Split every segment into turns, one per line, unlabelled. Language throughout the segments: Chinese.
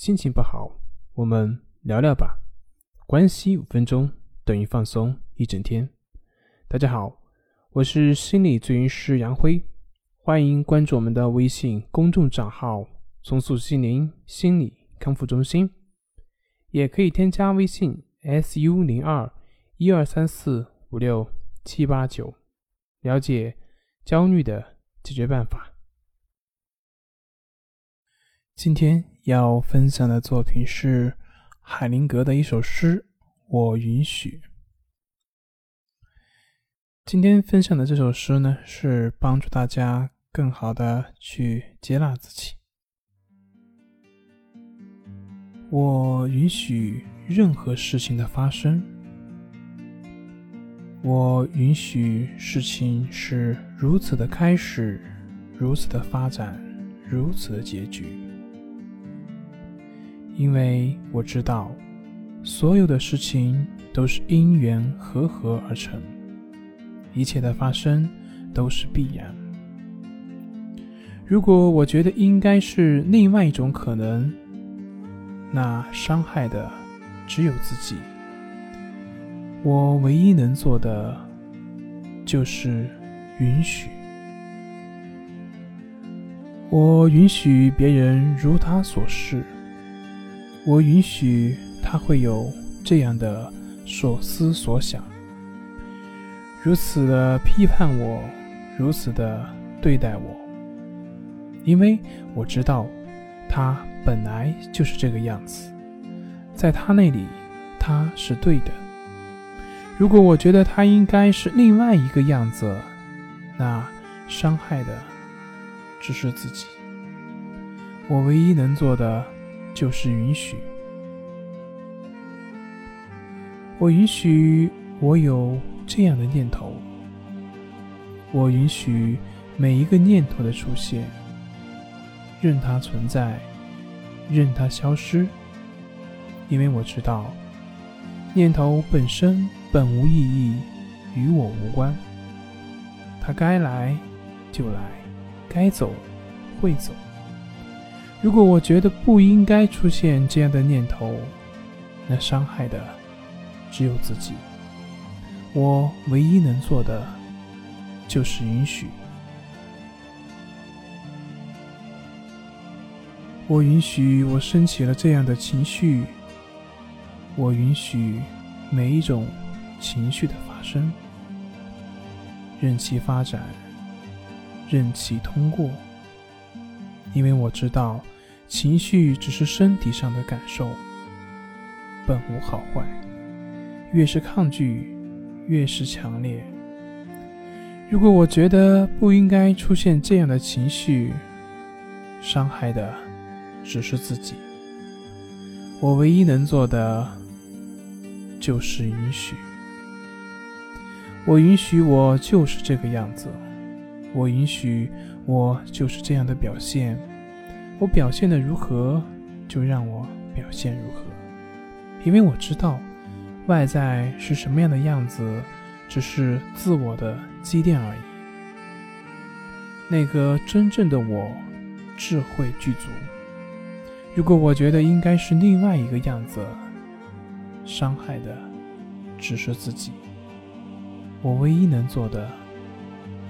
心情不好，我们聊聊吧。关系五分钟等于放松一整天。大家好，我是心理咨询师杨辉，欢迎关注我们的微信公众账号“重塑心灵心理康复中心”，也可以添加微信 “su 零二一二三四五六七八九”，了解焦虑的解决办法。今天要分享的作品是海灵格的一首诗《我允许》。今天分享的这首诗呢，是帮助大家更好的去接纳自己。我允许任何事情的发生，我允许事情是如此的开始，如此的发展，如此的结局。因为我知道，所有的事情都是因缘和合而成，一切的发生都是必然。如果我觉得应该是另外一种可能，那伤害的只有自己。我唯一能做的就是允许，我允许别人如他所示。我允许他会有这样的所思所想，如此的批判我，如此的对待我，因为我知道他本来就是这个样子，在他那里他是对的。如果我觉得他应该是另外一个样子，那伤害的只是自己。我唯一能做的。就是允许，我允许我有这样的念头，我允许每一个念头的出现，任它存在，任它消失，因为我知道，念头本身本无意义，与我无关，它该来就来，该走会走。如果我觉得不应该出现这样的念头，那伤害的只有自己。我唯一能做的就是允许。我允许我升起了这样的情绪。我允许每一种情绪的发生，任其发展，任其通过，因为我知道。情绪只是身体上的感受，本无好坏。越是抗拒，越是强烈。如果我觉得不应该出现这样的情绪，伤害的只是自己。我唯一能做的就是允许。我允许我就是这个样子，我允许我就是这样的表现。我表现的如何，就让我表现如何，因为我知道，外在是什么样的样子，只是自我的积淀而已。那个真正的我，智慧具足。如果我觉得应该是另外一个样子，伤害的只是自己。我唯一能做的，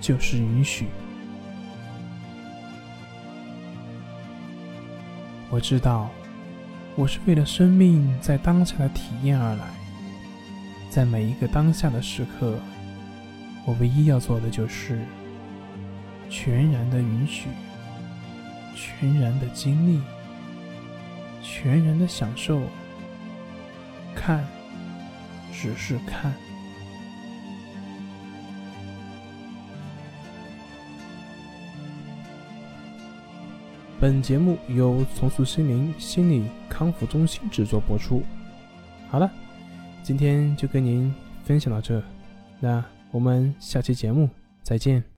就是允许。我知道，我是为了生命在当下的体验而来。在每一个当下的时刻，我唯一要做的就是全然的允许，全然的经历，全然的享受。看，只是看。本节目由重塑心灵心理康复中心制作播出。好了，今天就跟您分享到这，那我们下期节目再见。